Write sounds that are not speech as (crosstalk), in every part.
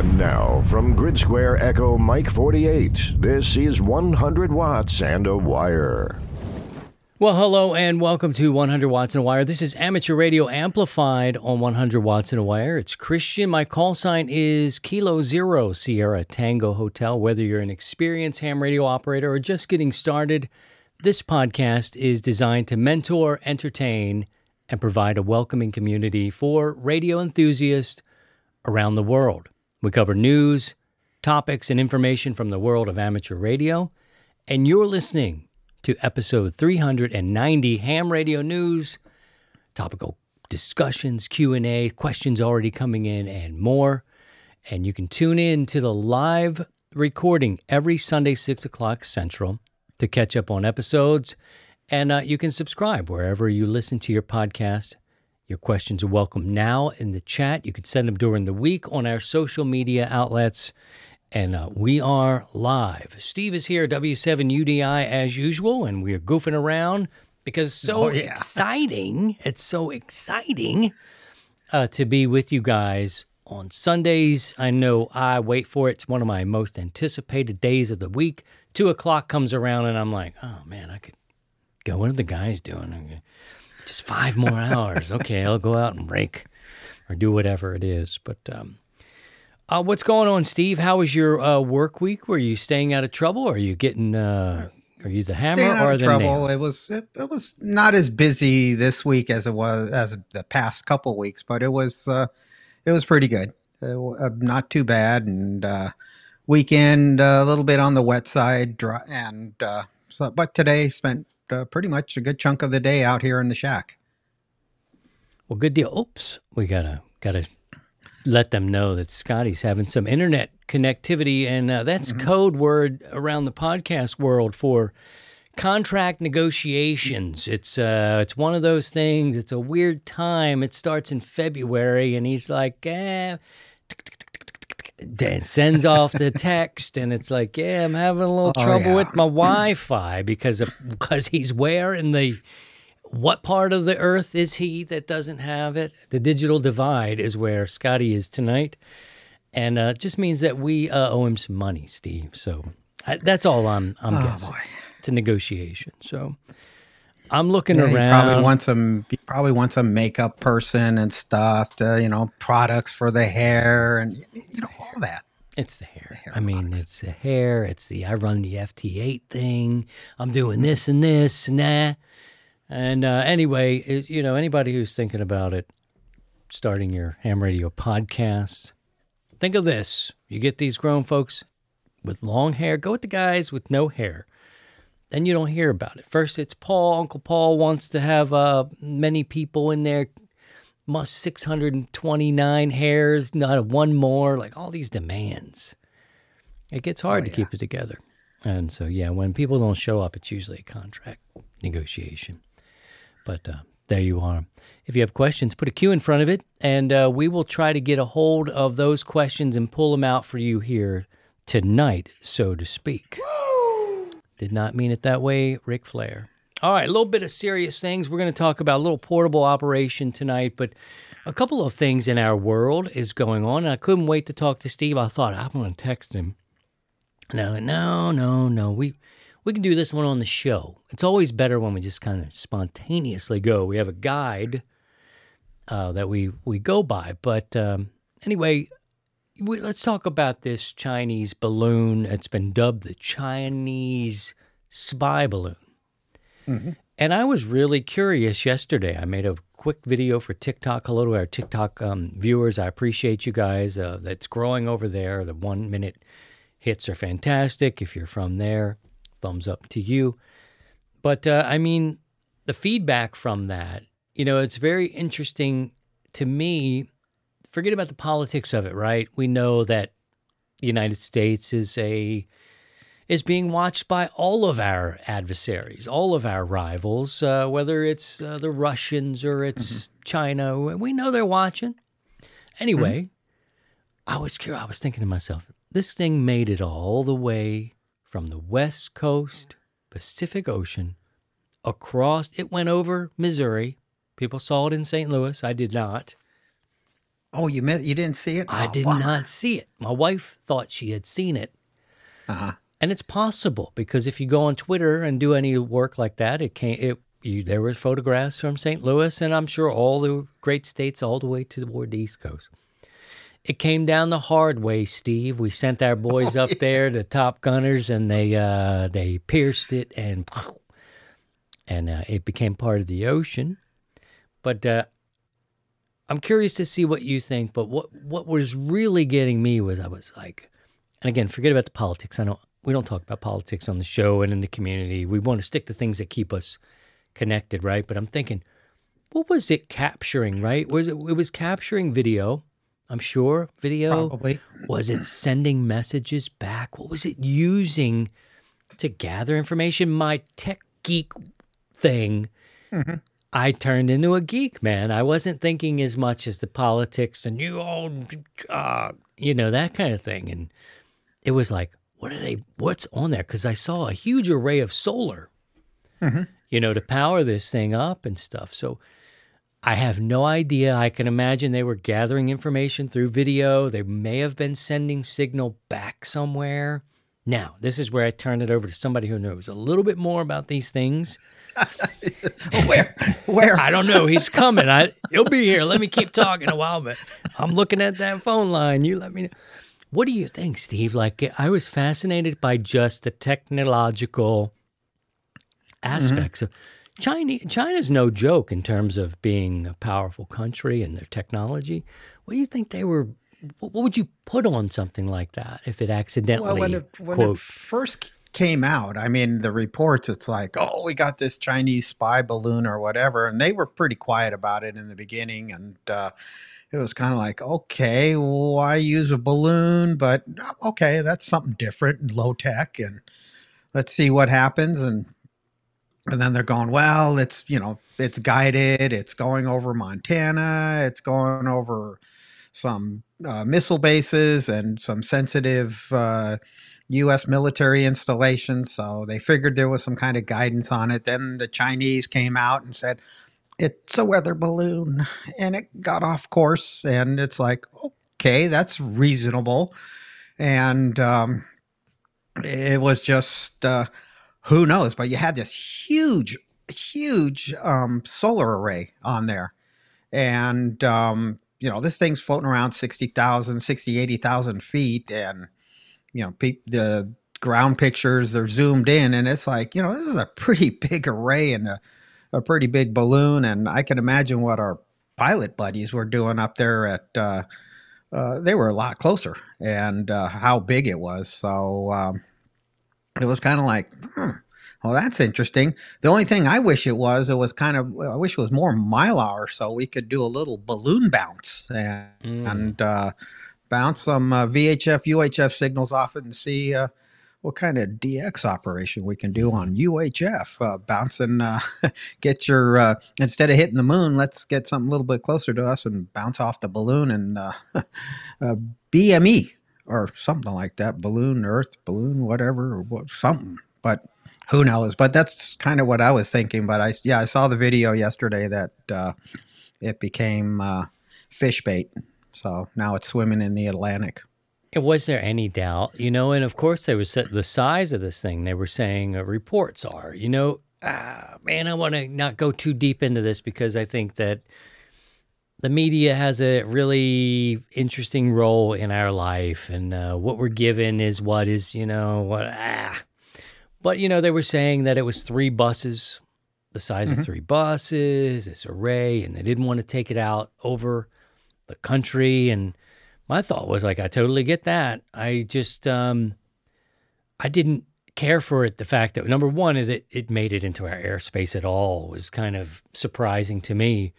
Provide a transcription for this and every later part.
And now, from Grid Square Echo Mike 48, this is 100 Watts and a Wire. Well, hello and welcome to 100 Watts and a Wire. This is amateur radio amplified on 100 Watts and a Wire. It's Christian. My call sign is Kilo Zero Sierra Tango Hotel. Whether you're an experienced ham radio operator or just getting started, this podcast is designed to mentor, entertain, and provide a welcoming community for radio enthusiasts around the world. We cover news, topics, and information from the world of amateur radio. And you're listening to episode 390 Ham Radio News, topical discussions, Q&A, questions already coming in and more. And you can tune in to the live recording every Sunday, 6 o'clock Central to catch up on episodes. And uh, you can subscribe wherever you listen to your podcast. Your questions are welcome now in the chat. You can send them during the week on our social media outlets. And uh, we are live. Steve is here, W7UDI as usual, and we're goofing around because it's so Oh, yeah. exciting. It's so exciting uh, to be with you guys on Sundays. I know I wait for it. It's one of my most anticipated days of the week. Two o'clock comes around, and I'm like, oh man, I could go. What are the guys doing? Just five more (laughs) hours. Okay, I'll go out and rake or do whatever it is. But um, uh, what's going on, Steve? How was your uh, work week? Were you staying out of trouble? Or Are you getting? Uh, are you the hammer Staying out or of the trouble. nail? It was it, it was not as busy this week as it was as the past couple weeks, but it was uh, it was pretty good. Uh, uh, not too bad, and uh, weekend uh, a little bit on the wet side, dry, and uh, so, but today spent uh, pretty much a good chunk of the day out here in the shack. Well, good deal. Oops, we gotta gotta let them know that Scotty's having some internet connectivity, and uh, that's code word around the podcast world for contract negotiations. It's uh, it's one of those things. It's a weird time. It starts in February, and he's like, eh. Dan sends off the text, and it's like, yeah, I'm having a little Oh, trouble yeah. with my Wi-Fi because of, because he's where in the what part of the earth is he that doesn't have it? The digital divide is where Scotty is tonight, and uh, it just means that we uh, owe him some money, Steve. So I, that's all I'm I'm Oh, guessing. boy. It's a negotiation. So I'm looking Yeah, around. probably wants some. He probably wants a makeup person and stuff. To, you know, products for the hair and you know all that. It's the hair. hair I mean, products. it's the hair. It's the I run the FT8 thing. I'm doing this and this and that. And uh, anyway, it, you know, anybody who's thinking about it, starting your ham radio podcast, think of this: you get these grown folks with long hair. Go with the guys with no hair. Then you don't hear about it. First, it's Paul. Uncle Paul wants to have uh, many people in there must 629 hairs, not one more, like all these demands. It gets hard to keep it together. And so, yeah, when people don't show up, it's usually a contract negotiation. But uh, there you are. If you have questions, put a Q in front of it, and uh, we will try to get a hold of those questions and pull them out for you here tonight, so to speak. Did not mean it that way, Ric Flair. All right, a little bit of serious things. We're going to talk about a little portable operation tonight, but a couple of things in our world is going on. And I couldn't wait to talk to Steve. I thought I'm going to text him. No, no, no, no. We we can do this one on the show. It's always better when we just kind of spontaneously go. We have a guide uh, that we we go by, but um, anyway, we, let's talk about this Chinese balloon. It's been dubbed the Chinese spy balloon. And I was really curious yesterday. I made a quick video for TikTok. Hello to our TikTok um, viewers. I appreciate you guys. Uh, that's growing over there. The one minute hits are fantastic. If you're from there, thumbs up to you. But uh, I mean, the feedback from that, you know, it's very interesting to me. Forget about the politics of it, right? We know that the United States is a is being watched by all of our adversaries, all of our rivals, uh, whether it's uh, the Russians or it's China. We know they're watching. Anyway, I was curious. I was thinking to myself, this thing made it all the way from the West Coast, Pacific Ocean, across. It went over Missouri. People saw it in St. Louis. I did not. Oh, you missed, you didn't see it? I Oh, did bummer. not see it. My wife thought she had seen it. Uh-huh. And it's possible because if you go on Twitter and do any work like that, it can't. It you, there were photographs from St. Louis, and I'm sure all the great states all the way toward the East Coast. It came down the hard way, Steve. We sent our (laughs) boys up there, the Top Gunners, and they uh, they pierced it, and and uh, it became part of the ocean. But uh, I'm curious to see what you think. But what what was really getting me was I was like, and again, forget about the politics. I don't. We don't talk about politics on the show and in the community. We want to stick to things that keep us connected, right? But I'm thinking, what was it capturing? Right? Was it? It was capturing video. I'm sure video. Probably. Was it sending messages back? What was it using to gather information? My tech geek thing, mm-hmm. I turned into a geek, man. I wasn't thinking as much as the politics and you all, uh, you know, that kind of thing. And it was like, what are they, what's on there? Because I saw a huge array of solar, you know, to power this thing up and stuff. So, I have no idea. I can imagine they were gathering information through video. They may have been sending signal back somewhere. Now, this is where I turn it over to somebody who knows a little bit more about these things. (laughs) Where? Where? I don't know. He's coming. I he'll be here. Let me keep talking a while, but I'm looking at that phone line. You let me know. What do you think, Steve? Like I was fascinated by just the technological aspects mm-hmm. of China. China's no joke in terms of being a powerful country and their technology. What do you think they were? What what would you put on something like that if it accidentally Well, when it, when quote? it first came out, I mean, the reports, it's like, oh, we got this Chinese spy balloon or whatever. And they were pretty quiet about it in the beginning. And uh, it was kind of like, okay, why use a balloon? But okay, that's something different and low tech. And let's see what happens. And and then they're going, well, it's, you know, it's guided, it's going over Montana, it's going over some uh, missile bases and some sensitive uh, U.S. military installations. So they figured there was some kind of guidance on it. Then the Chinese came out and said, it's a weather balloon. And it got off course. And it's like, okay, that's reasonable. And um, it was just, uh, who knows? But you had this huge, huge um, solar array on there. And, um, you know, this thing's floating around 60,000, 60, 80,000 feet. And, you know, pe- the ground pictures, they're zoomed in. And it's like, you know, this is a pretty (laughs) big array and a, a pretty big balloon. And I can imagine what our pilot buddies were doing up there at, uh, uh, they were a lot closer and uh, how big it was. So um, it was kind of like, hmm, well, that's interesting. The only thing I wish it was, it was kind of, I wish it was more mylar so we could do a little balloon bounce and, Mm. and uh, bounce some uh, VHF, UHF signals off it and see uh, what kind of DX operation we can do on UHF. Uh, bouncing, uh, (laughs) get your, uh, instead of hitting the moon, let's get something a little bit closer to us and bounce off the balloon and uh, (laughs) BME or something like that. Balloon, Earth, balloon, whatever, or what, something. But who knows? But that's kind of what I was thinking. But I, yeah, I saw the video yesterday that it became fish bait. So now it's swimming in the Atlantic. Was there any doubt? You know, and of course there was the size of this thing. They were saying uh, reports are. You know, ah, man, I want to not go too deep into this because I think that the media has a really interesting role in our life, and uh, what we're given is what is, you know, what. Ah. But you know, they were saying that it was three buses, the size of three buses, this array, and they didn't want to take it out over the country and my thought was like i totally get that. I just um i didn't care for it the fact that number one is it it made it into our airspace at all was kind of surprising to me.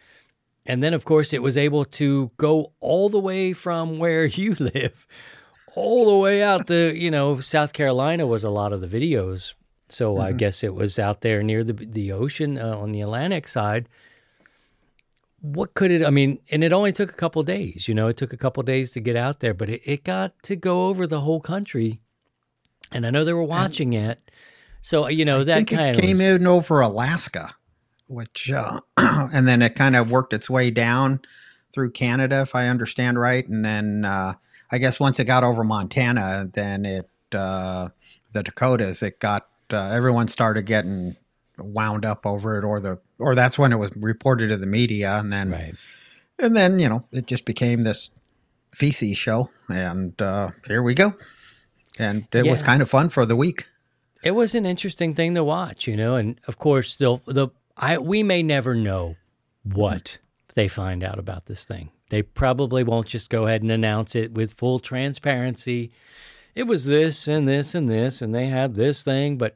And then of course it was able to go all the way from where (laughs) you live all the way out to you know south carolina was a lot of the videos. So i guess it was out there near the the ocean uh, on the atlantic side what could it i mean and it only took a couple days you know it took a couple days to get out there but it, it got to go over the whole country. And i know they were watching it. So you know I that kind of came was, in over Alaska, which uh, (clears throat) and then it kind of worked its way down through Canada, if I understand right, and then uh, I guess once it got over Montana, then it uh, the Dakotas, it got uh, everyone started getting wound up over it, or the or that's when it was reported to the media, and then Right. and then you know it just became this feces show, and uh, here we go, and it was kind of fun for the week. It was an interesting thing to watch, you know, and of course, the the I we may never know what they find out about this thing. They probably won't just go ahead and announce it with full transparency. It was this and this and this, and they had this thing, but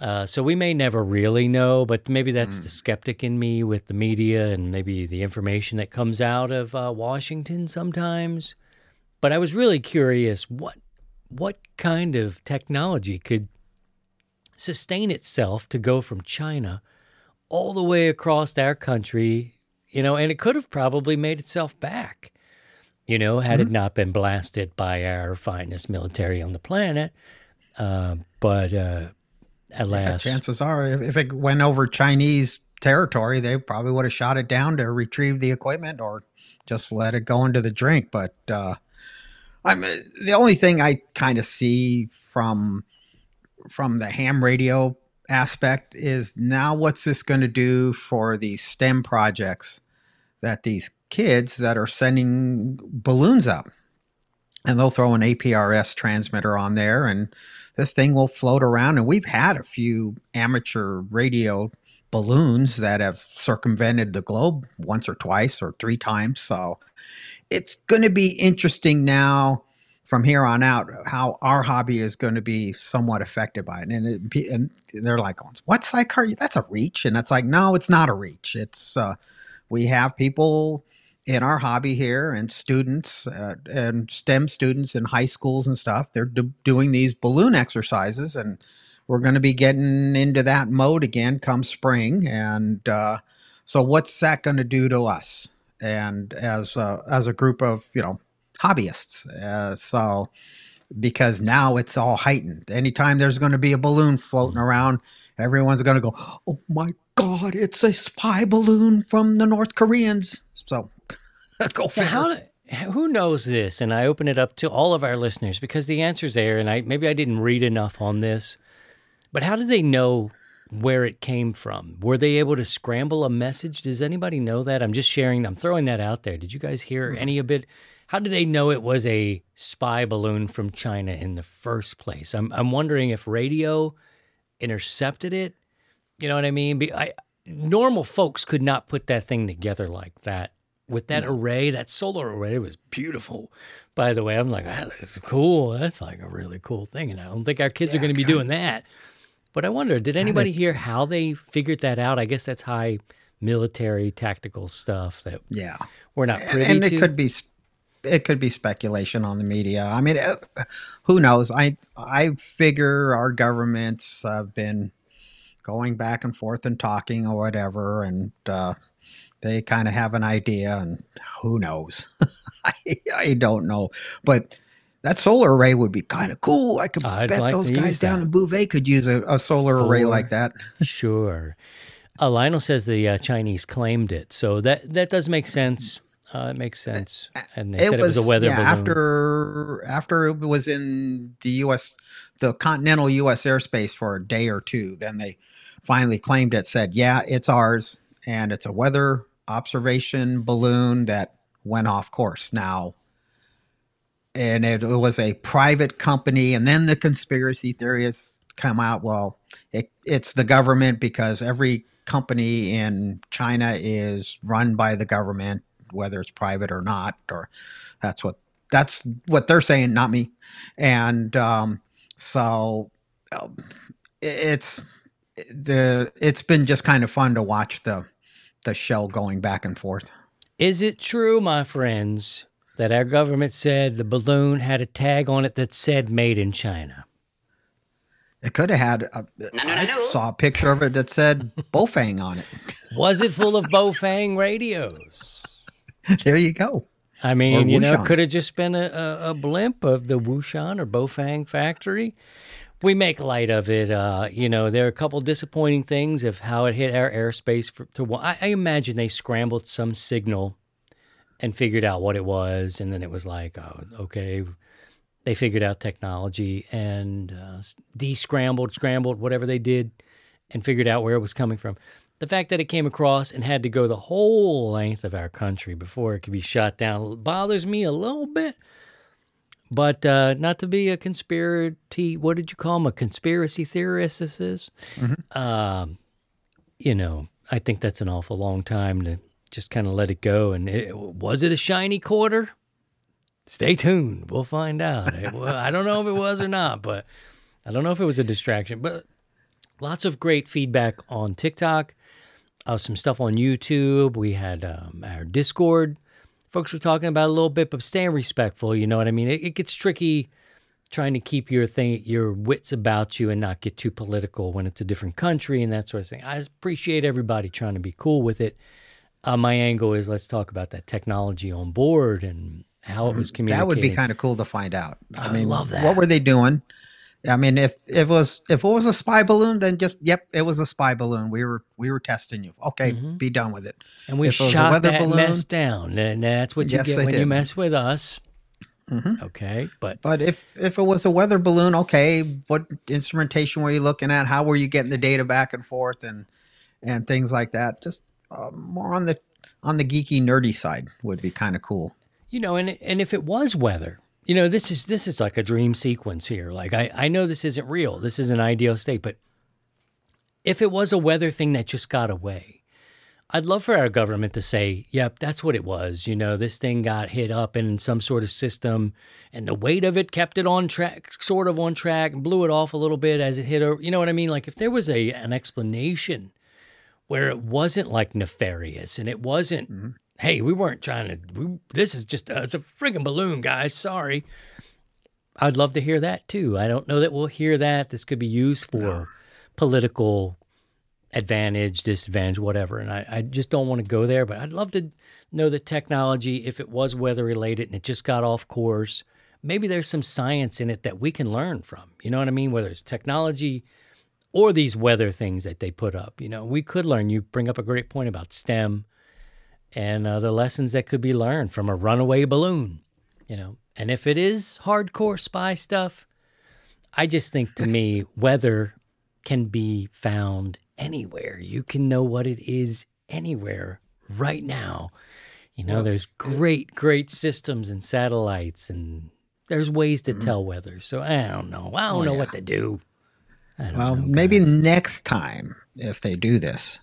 uh, so we may never really know. But maybe that's the skeptic in me with the media and maybe the information that comes out of uh, Washington sometimes. But I was really curious what what kind of technology could sustain itself to go from China all the way across our country, you know, and it could have probably made itself back, you know, had it not been blasted by our finest military on the planet. Uh, but uh, Yeah, chances are, if, if it went over Chinese territory, they probably would have shot it down to retrieve the equipment or just let it go into the drink. But uh, I'm the only thing I kind of see from from the ham radio aspect is now what's this going to do for these STEM projects that these kids that are sending balloons up and they'll throw an APRS transmitter on there and this thing will float around. And we've had a few amateur radio balloons that have circumvented the globe once or twice or three times. So it's going to be interesting now from here on out how our hobby is going to be somewhat affected by it. And, it, and they're like what's sidecar? That's a reach. And it's like no it's not a reach. It's uh, we have people in our hobby here and students uh, and STEM students in high schools and stuff, they're do- doing these balloon exercises, and we're going to be getting into that mode again come spring. And uh, so, what's that going to do to us? And as a, as a group of you know hobbyists, uh, so because now it's all heightened. Anytime there's going to be a balloon floating around, everyone's going to go, "Oh my God, it's a spy balloon from the North Koreans!" So (laughs) go figure. how who knows this? And I open it up to all of our listeners because the answer's there, and I maybe I didn't read enough on this. But how did they know where it came from? Were they able to scramble a message? Does anybody know that? I'm just sharing. I'm throwing that out there. Did you guys hear hmm. any of it? How did they know it was a spy balloon from China in the first place? I'm I'm wondering if radio intercepted it. You know what I mean? I, normal folks could not put that thing together like that. With that array, that solar array was beautiful. By the way, I'm like, ah, that's cool. That's like a really cool thing, and I don't think our kids are going to be doing that. But I wonder, did anybody hear how they figured that out? I guess that's high military tactical stuff that Yeah, we're not and, privy and to. it could be it could be speculation on the media. I mean, uh, who knows? I I figure our governments have been going back and forth and talking or whatever, and uh, they kind of have an idea. And who knows? (laughs) I, I don't know, but. That solar array would be kind of cool. I could I'd bet like those guys down that. in Bouvet could use a, a solar array like that. Sure. Uh, Lionel says the uh, Chinese claimed it, so that that does make sense. Uh, it makes sense. And they said it was a weather yeah, balloon. after after it was in the U.S. the continental U.S. airspace for a day or two. Then they finally claimed it. Said, "Yeah, it's ours, and it's a weather observation balloon that went off course." Now, and it, was a private company, and then the conspiracy theorists come out. Well, it, it's the government because every company in China is run by the government, whether it's private or not, or that's what that's what they're saying, not me. And um, so um, it's the it's been just kind of fun to watch the the show going back and forth. Is it true, my friends, that our government said the balloon had a tag on it that said "Made in China"? It could have had. No, no, no. A, I saw a picture of it that said (laughs) Baofeng on it. Was it full of (laughs) Baofeng radios? there you go. I mean, you know, Wushans. could have just been a, a, a blimp of the Wushan or Baofeng factory. We make light of it. Uh, you know, there are a couple disappointing things of how it hit our airspace. For, to I, I imagine they scrambled some signal and figured out what it was. And then it was like, oh, okay. They figured out technology and uh, de-scrambled, scrambled, whatever they did, and figured out where it was coming from. The fact that it came across and had to go the whole length of our country before it could be shot down bothers me a little bit. But uh, not to be a conspiracy, what did you call him? A conspiracy theorist, this is. Mm-hmm. Um, you know, I think that's an awful long time to just kind of let it go. And it, was it a shiny quarter? Stay tuned. We'll find out. well, I don't know if it was or not, but I don't know if it was a distraction. But lots of great feedback on TikTok, uh, some stuff on YouTube. We had um, our Discord. Folks were talking about a little bit, but staying respectful. You know what I mean? It, it gets tricky trying to keep your thing, your wits about you, and not get too political when it's a different country and that sort of thing. I appreciate everybody trying to be cool with it. Uh, my angle is let's talk about that technology on board and how it was communicated. That would be kind of cool to find out. I, I mean, love that. What were they doing? I mean, if, if it was if it was a spy balloon, then just yep, it was a spy balloon. We were we were testing you. Okay, mm-hmm. be done with it. And we if shot that balloon, mess down, and that's what you yes, get when did. you mess with us. Mm-hmm. Okay, but but if if it was a weather balloon, okay, what instrumentation were you looking at? How were you getting the data back and forth and and things like that? Just uh, more on the on the geeky nerdy side would be kind of cool. You know, and and if it was weather, you know, this is this is like a dream sequence here. Like I I know this isn't real. This is an ideal state, but if it was a weather thing that just got away, I'd love for our government to say, yep, that's what it was. You know, this thing got hit up in some sort of system and the weight of it kept it on track, sort of on track, and blew it off a little bit as it hit. You know what I mean? Like if there was a an explanation where it wasn't like nefarious and it wasn't, mm-hmm. Hey, we weren't trying to, we, this is just, uh, it's a friggin' balloon, guys. Sorry. I'd love to hear that too. I don't know that we'll hear that. This could be used for no. political advantage, disadvantage, whatever. And I, I just don't want to go there, but I'd love to know the technology, if it was weather related and it just got off course, maybe there's some science in it that we can learn from. You know what I mean? Whether it's technology or these weather things that they put up. You know, we could learn. You bring up a great point about STEM and uh, the lessons that could be learned from a runaway balloon, you know. And if it is hardcore spy stuff, I just think to me, (laughs) weather can be found anywhere. You can know what it is anywhere right now. You know, well, there's great, great systems and satellites, and there's ways to mm-hmm. tell weather. So I don't know. I don't oh, know yeah. what to do. well, know, maybe next time, if they do this,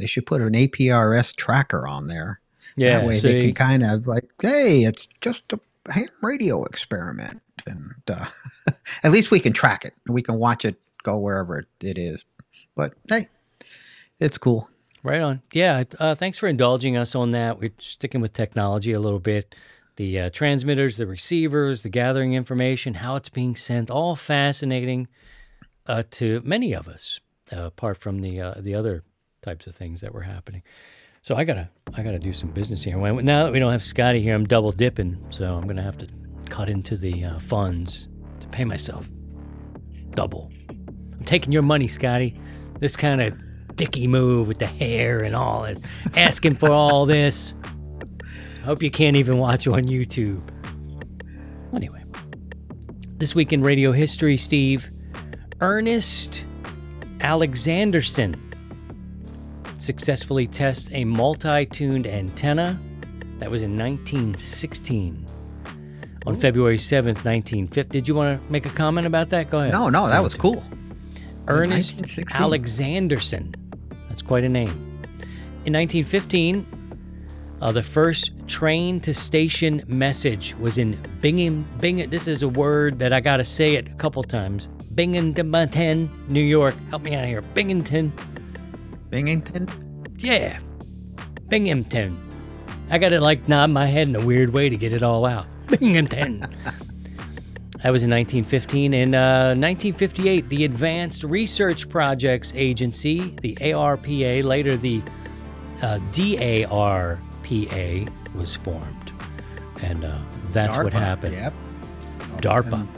they should put an APRS tracker on there. Yeah, that way see? they can kind of like, hey, it's just a ham radio experiment, and uh, (laughs) at least we can track it. We can watch it go wherever it is. But hey, it's cool. Right on. Yeah. Uh, thanks for indulging us on that. We're sticking with technology a little bit. The uh, transmitters, the receivers, the gathering information, how it's being sent, all fascinating uh, to many of us, uh, apart from the uh, the other types of things that were happening. So I gotta I gotta do some business here. Now that we don't have Scotty here, I'm double dipping, so I'm gonna have to cut into the uh, funds to pay myself double. I'm taking your money, Scotty. This kind of dicky move with the hair and all this, asking for all this. I hope you can't even watch on YouTube. Anyway, this week in radio history, Steve, Ernest Alexanderson successfully tests a multi-tuned antenna. That was in 1916. On February 7th, 1950. Did you want to make a comment about that? Go ahead. No, no, that was cool. Ernest Alexanderson that's quite a name. In 1915, uh, the first train to station message was in Bingham. Bingham. This is a word that I got to say it a couple times. Binghamton, New York. Help me out here. Binghamton. Binghamton? Yeah. Binghamton. I got to like nod my head in a weird way to get it all out. (laughs) Binghamton. That was in 1915. In uh, 1958, the Advanced Research Projects Agency, the ARPA, later the uh, DARPA, was formed. And uh, that's DARPA, what happened. Yep. DARPA. And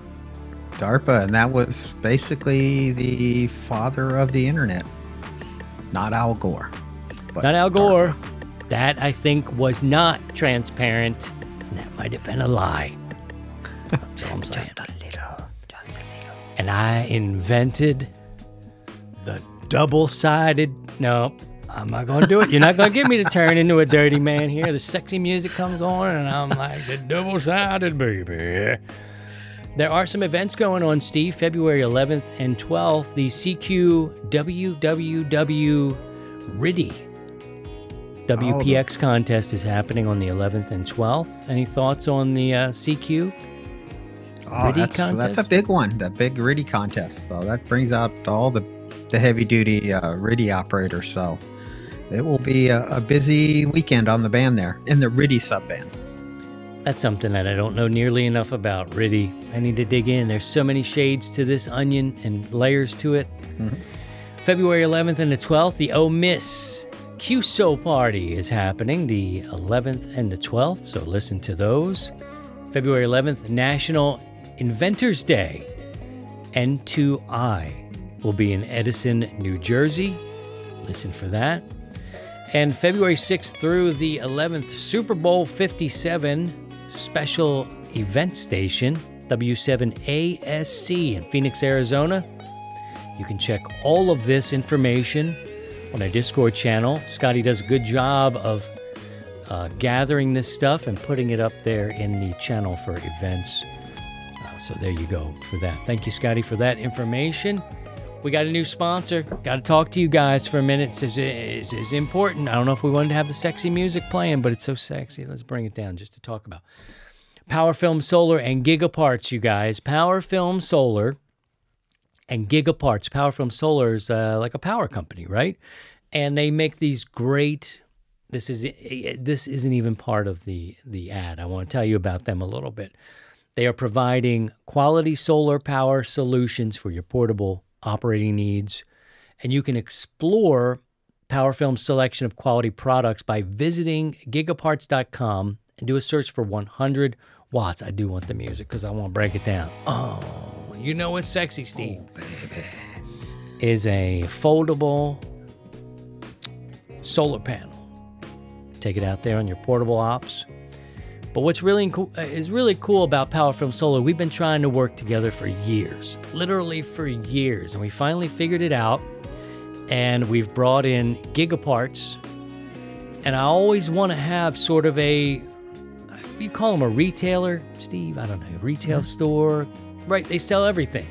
DARPA, and that was basically the father of the internet. Not Al Gore. Not Al Gore. That I think was not transparent. And that might have been a lie. (laughs) That's all I'm saying. Just a little, just a little. and I invented the double sided. No, I'm not going to do it. You're not going to get me to turn into a dirty man here. The sexy music comes on, and I'm like, the double sided baby. There are some events going on, Steve. February 11th and 12th, the CQ WWW RTTY WPX contest is happening on the 11th and 12th. Any thoughts on the uh, CQ? Oh, RTTY that's, that's a big one, that big RTTY contest. So that brings out all the, the heavy duty uh, RTTY operators. So it will be a, a busy weekend on the band there in the RTTY sub band. That's something that I don't know nearly enough about, RTTY. I need to dig in. There's so many shades to this onion and layers to it. Mm-hmm. February 11th and the 12th, the Oh Miss QSO party is happening, the 11th and the 12th, so listen to those. February 11th, National Inventors Day. N2I will be in Edison, New Jersey. Listen for that. And February 6th through the 11th, Super Bowl 57 special event station, W7ASC in Phoenix, Arizona. You can check all of this information on our Discord channel. Scotty does a good job of uh, gathering this stuff and putting it up there in the channel for events. Uh, so there you go for that. Thank you, Scotty, for that information. We got a new sponsor. Got to talk to you guys for a minute. It's, it's important. I don't know if we wanted to have the sexy music playing, but it's so sexy. Let's bring it down just to talk about Power Film Solar and Gigaparts, you guys. Power Film Solar and Gigaparts. Power Film Solar is uh, like a power company, right? And they make these great. This is this isn't even part of the the ad. I want to tell you about them a little bit. They are providing quality solar power solutions for your portable operating needs, and you can explore PowerFilm's selection of quality products by visiting gigaparts.com and do a search for 100 watts. I do want the music because I want to break it down. Oh, you know what's sexy, Steve? Oh, Is a foldable solar panel. Take it out there on your portable ops. But what's really cool uh, is really cool about PowerFilm Solar. We've been trying to work together for years, literally for years, and we finally figured it out. And we've brought in Gigaparts. And I always want to have sort of a, uh, you call them a retailer, Steve? I don't know, retail mm-hmm. store, right? They sell everything.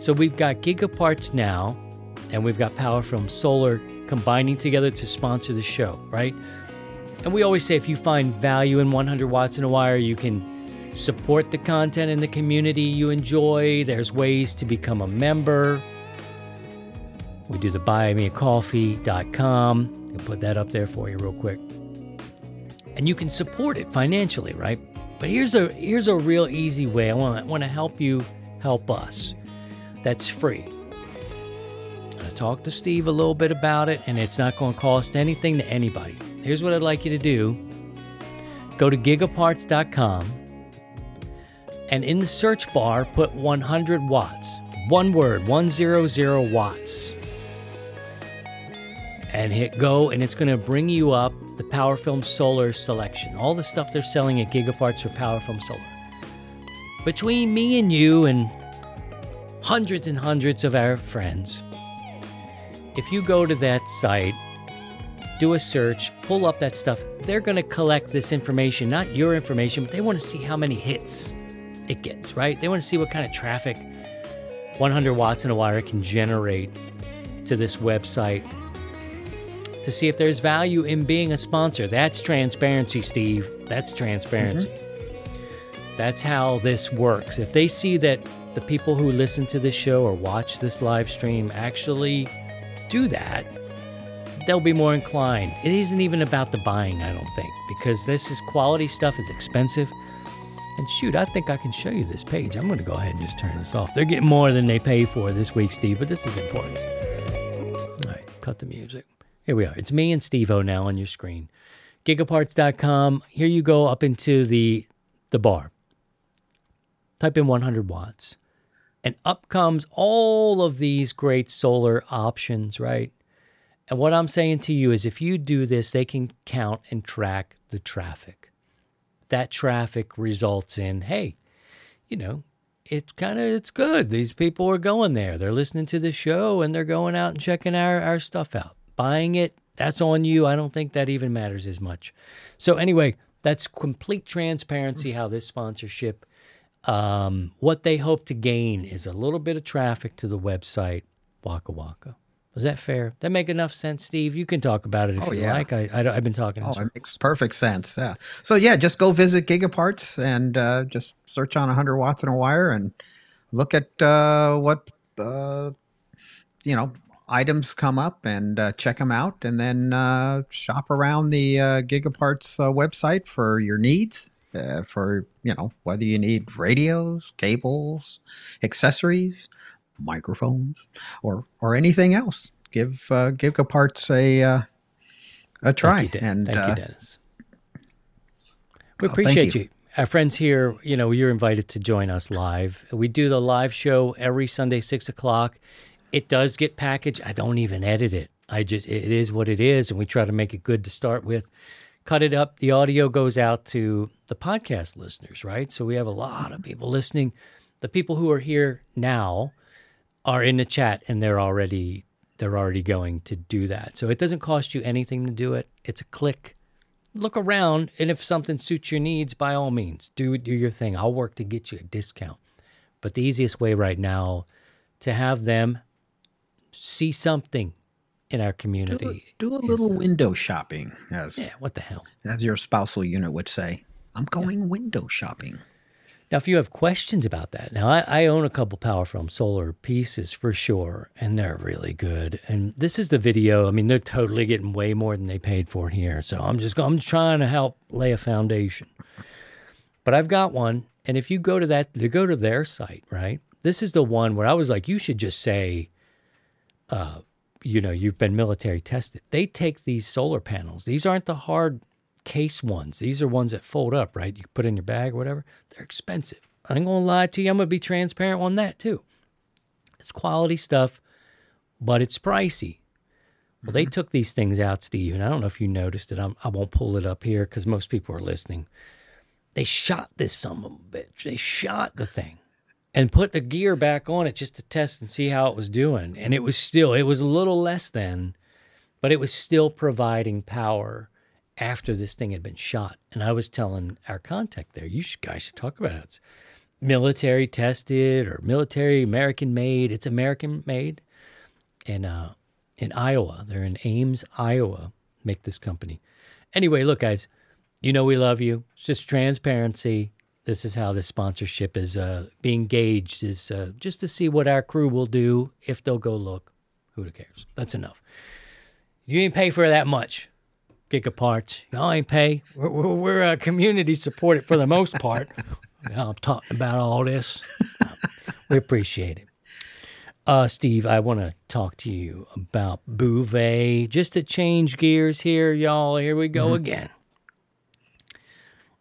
So we've got Gigaparts now, and we've got PowerFilm Solar combining together to sponsor the show, right? And we always say if you find value in 100 watts in a wire, you can support the content in the community you enjoy. There's ways to become a member. We do the buymeacoffee.com. I'll put that up there for you real quick. And you can support it financially, right? But here's a here's a real easy way. I want want to help you help us. That's free. I talked to Steve a little bit about it, and it's not going to cost anything to anybody. Here's what I'd like you to do go to gigaparts.com and in the search bar, put 100 watts. One word, 100 watts. And hit go, and it's going to bring you up the PowerFilm Solar selection. All the stuff they're selling at Gigaparts for PowerFilm Solar. Between me and you and hundreds and hundreds of our friends, if you go to that site, do a search, pull up that stuff, they're going to collect this information, not your information, but they want to see how many hits it gets, right? They want to see what kind of traffic 100 watts in a wire can generate to this website to see if there's value in being a sponsor. That's transparency, Steve. That's transparency. Mm-hmm. That's how this works. If they see that the people who listen to this show or watch this live stream actually do that, they'll be more inclined. It isn't even about the buying, I don't think, because this is quality stuff, it's expensive. And shoot, I think I can show you this page. I'm going to go ahead and just turn this off. They're getting more than they pay for this week, Steve, but this is important. All right, cut the music. Here we are. It's me and Steve O now on your screen. Gigaparts.com. Here you go up into the the bar. Type in 100 watts. And up comes all of these great solar options, right? And what I'm saying to you is if you do this, they can count and track the traffic. That traffic results in, hey, you know, it's kind of it's good. These people are going there. They're listening to the show and they're going out and checking our, our stuff out. Buying it, that's on you. I don't think that even matters as much. So anyway, that's complete transparency how this sponsorship um, what they hope to gain is a little bit of traffic to the website Waka Waka. Is that fair? That make enough sense, Steve? You can talk about it if Oh, you yeah. like. I, I, have been talking. in Oh, it makes perfect sense. Yeah. So yeah, just go visit Gigaparts and uh, just search on 100 watts in a wire and look at uh, what uh, you know items come up and uh, check them out, and then uh, shop around the uh, Gigaparts uh, website for your needs. Uh, for you know whether you need radios, cables, accessories, microphones, or or anything else, give uh, Gigaparts a uh, a try. Thank you, and thank uh, you, Dennis. We oh, appreciate you. you. Our friends here, you know, you're invited to join us live. We do the live show every Sunday, six o'clock. It does get packaged. I don't even edit it. I just it is what it is, and we try to make it good to start with. Cut it up. The audio goes out to the podcast listeners, right? So we have a lot of people listening. The people who are here now are in the chat and they're already they're already going to do that. So it doesn't cost you anything to do it. It's a click. Look around and if something suits your needs, by all means, do do your thing. I'll work to get you a discount. But the easiest way right now to have them see something in our do, community. do a little uh, window shopping, as Yeah, what the hell? as your spousal unit would say. I'm going window shopping. Now, if you have questions about that, now I, I own a couple Power Film Solar pieces for sure, and they're really good. And this is the video. I mean, they're totally getting way more than they paid for here. So I'm just I'm trying to help lay a foundation. But I've got one, and if you go to that, to go to their site, right? This is the one where I was like, you should just say, uh, you know, you've been military tested. They take these solar panels. These aren't the hard case ones. These are ones that fold up, right? You put in your bag or whatever. They're expensive. I ain't gonna lie to you. I'm gonna be transparent on that too. It's quality stuff, but it's pricey. Well, they mm-hmm. took these things out, Steve, and I don't know if you noticed it. I'm, I won't pull it up here because most people are listening. They shot this some of a bitch. They shot the thing and put the gear back on it just to test and see how it was doing. And it was still, it was a little less than, but it was still providing power after this thing had been shot. And I was telling our contact there, you should, guys should talk about it. It's military tested or military American made. It's American made. And uh, in Iowa, they're in Ames, Iowa, make this company. Anyway, look, guys, you know we love you. It's just transparency. This is how this sponsorship is uh, being gauged, is uh, just to see what our crew will do if they'll go look. Who cares? That's enough. You didn't pay for that much. Gigaparts. No, I ain't pay. We're, we're, we're uh, community supported for the most part. (laughs) Yeah, I'm talking about all this. we appreciate it. Uh, Steve, I want to talk to you about Bouvet. Just to change gears here, y'all. Here we go again.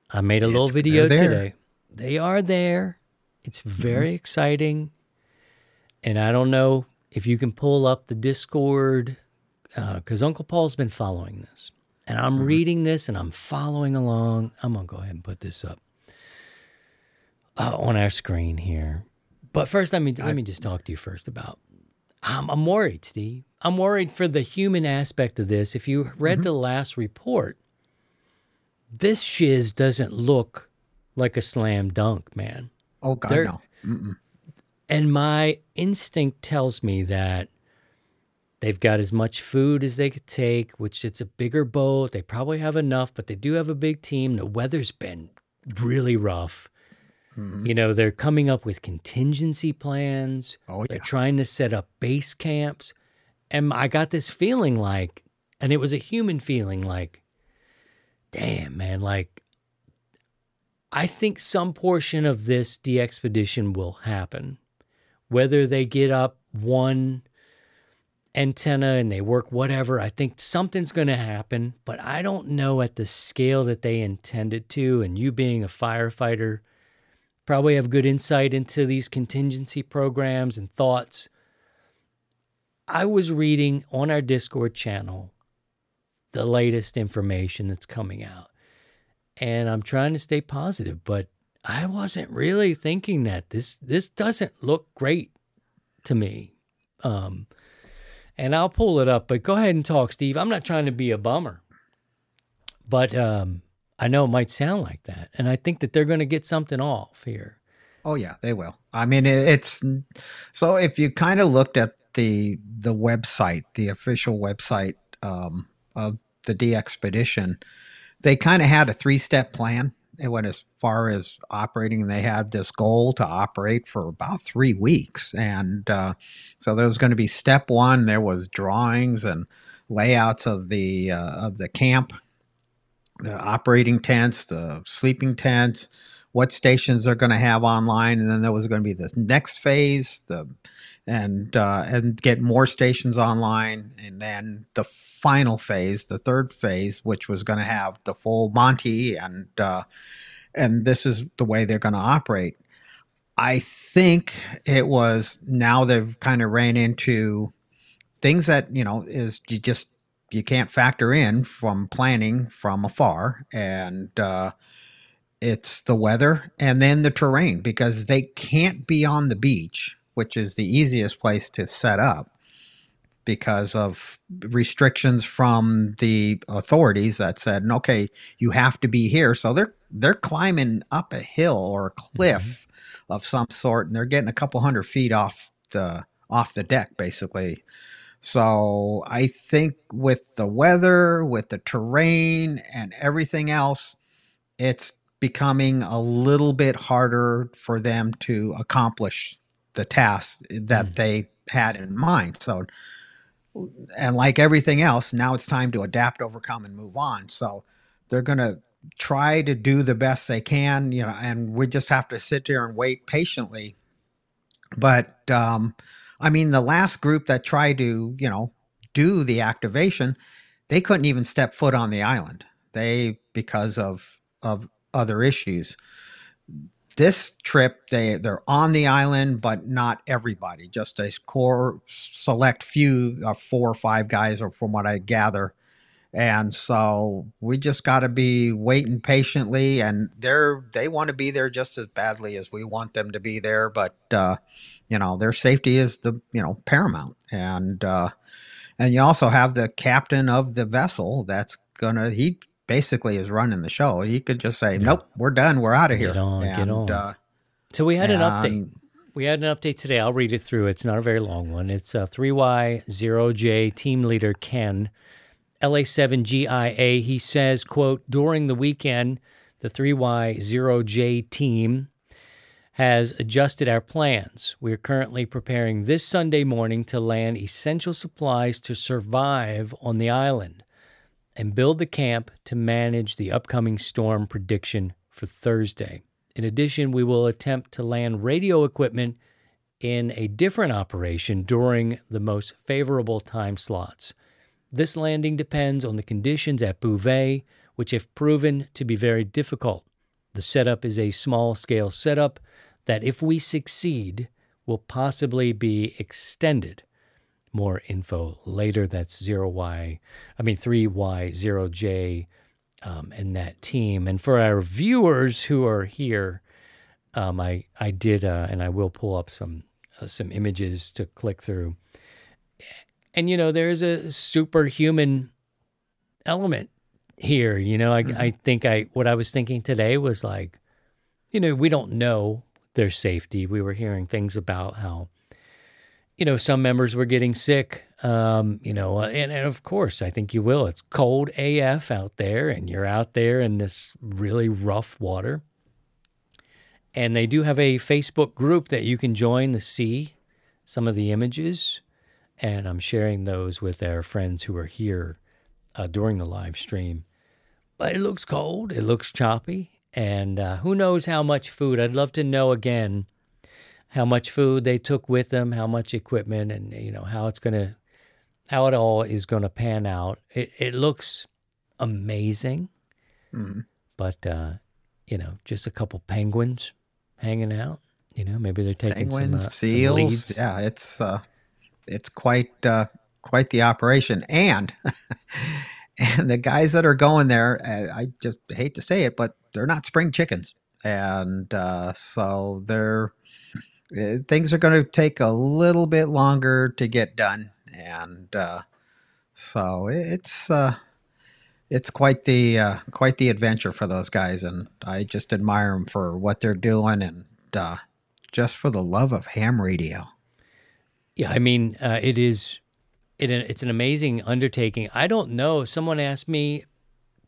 I made a little video today. They are there. It's very exciting. And I don't know if you can pull up the Discord because Uncle Paul's been following this. And I'm reading this and I'm following along. I'm going to go ahead and put this up uh, on our screen here. But first, let me let me just talk to you first about. I'm, I'm worried, Steve. I'm worried for the human aspect of this. If you read the last report, this shiz doesn't look like a slam dunk, man. Oh God, They're- no. Mm-mm. And my instinct tells me that they've got as much food as they could take, which it's a bigger boat. They probably have enough, but they do have a big team. The weather's been really rough. Mhm. You know, they're coming up with contingency plans. Oh yeah. They're trying to set up base camps. And I got this feeling like, and it was a human feeling like, damn, man, like, I think some portion of this DXpedition will happen. Whether they get up one antenna and they work whatever, I think something's going to happen, but I don't know at the scale that they intended to. And you being a firefighter, probably have good insight into these contingency programs and thoughts. I was reading on our Discord channel the latest information that's coming out. And I'm trying to stay positive, but I wasn't really thinking that this this doesn't look great to me. Um and I'll pull it up, but go ahead and talk, Steve. I'm not trying to be a bummer. But um I know it might sound like that. And I think that they're going to get something off here. Oh yeah, they will. I mean, it's so if you kind of looked at the the website, the official website um, of the DXpedition, they kind of had a three step plan. Went as far as operating. They had this goal to operate for about three weeks, and uh, so there was going to be step one. There was drawings and layouts of the uh, of the camp, the operating tents, the sleeping tents, what stations they're going to have online, and then there was going to be the next phase, the and uh, and get more stations online, and then the final phase, the third phase, which was going to have the full Monty, and uh, and this is the way they're going to operate. I think it was now they've kind of ran into things that you know is you just you can't factor in from planning from afar, and uh, it's the weather and then the terrain because they can't be on the beach, which is the easiest place to set up because of restrictions from the authorities that said, okay, you have to be here. So they're they're climbing up a hill or a cliff mm-hmm. of some sort, and they're getting a couple hundred feet off the off the deck, basically. So I think with the weather, with the terrain, and everything else, it's becoming a little bit harder for them to accomplish the tasks that mm. they had in mind. So and like everything else, now it's time to adapt, overcome, and move on. So they're going to try to do the best they can, you know, and we just have to sit there and wait patiently. But um, I mean, the last group that tried to, you know, do the activation, they couldn't even step foot on the island. They because of of other issues this trip they they're on the island but not everybody just a core select few of four or five guys or from what i gather. And so we just got to be waiting patiently and they're they want to be there just as badly as we want them to be there but uh, you know their safety is the you know paramount. And uh, and you also have the captain of the vessel that's gonna he basically is running the show. He could just say, "Nope, we're done. We're out of here." Get on, and, get on. Uh, so we had an update. We had an update today. I'll read it through. It's not a very long one. It's uh, 3Y0J team leader Ken, LA7GIA. He says, quote, during the weekend, the 3Y0J team has adjusted our plans. We are currently preparing this Sunday morning to land essential supplies to survive on the island and build the camp to manage the upcoming storm prediction for Thursday. In addition, we will attempt to land radio equipment in a different operation during the most favorable time slots. This landing depends on the conditions at Bouvet, which have proven to be very difficult. The setup is a small scale setup that, if we succeed, will possibly be extended more info later. That's 0Y, I mean 3Y0J um, and that team. And for our viewers who are here, um, I, I did, uh, and I will pull up some, uh, some images to click through. And, you know, there's a superhuman element here. You know, I, mm-hmm. I think I, what I was thinking today was like, you know, we don't know their safety. We were hearing things about how you know, some members were getting sick. Um, you know, uh, and, and of course, I think you will. It's cold AF out there, and you're out there in this really rough water. And they do have a Facebook group that you can join to see some of the images. And I'm sharing those with our friends who are here uh, during the live stream. But it looks cold, it looks choppy, and uh, who knows how much food. I'd love to know again how much food they took with them, how much equipment, and you know how it's gonna, how it all is gonna pan out. It it looks amazing, mm-hmm. but uh, you know, just a couple penguins hanging out. You know, maybe they're taking penguins, some uh, seals. Some yeah, it's uh, it's quite uh, quite the operation. And (laughs) and the guys that are going there, uh, I just hate to say it, but they're not spring chickens, and uh, so they're uh, things are going to take a little bit longer to get done, and uh, so it's uh, it's quite the uh, quite the adventure for those guys, and I just admire them for what they're doing and uh, just for the love of ham radio. Yeah, I mean, uh, it is it, it's an amazing undertaking. I don't know. Someone asked me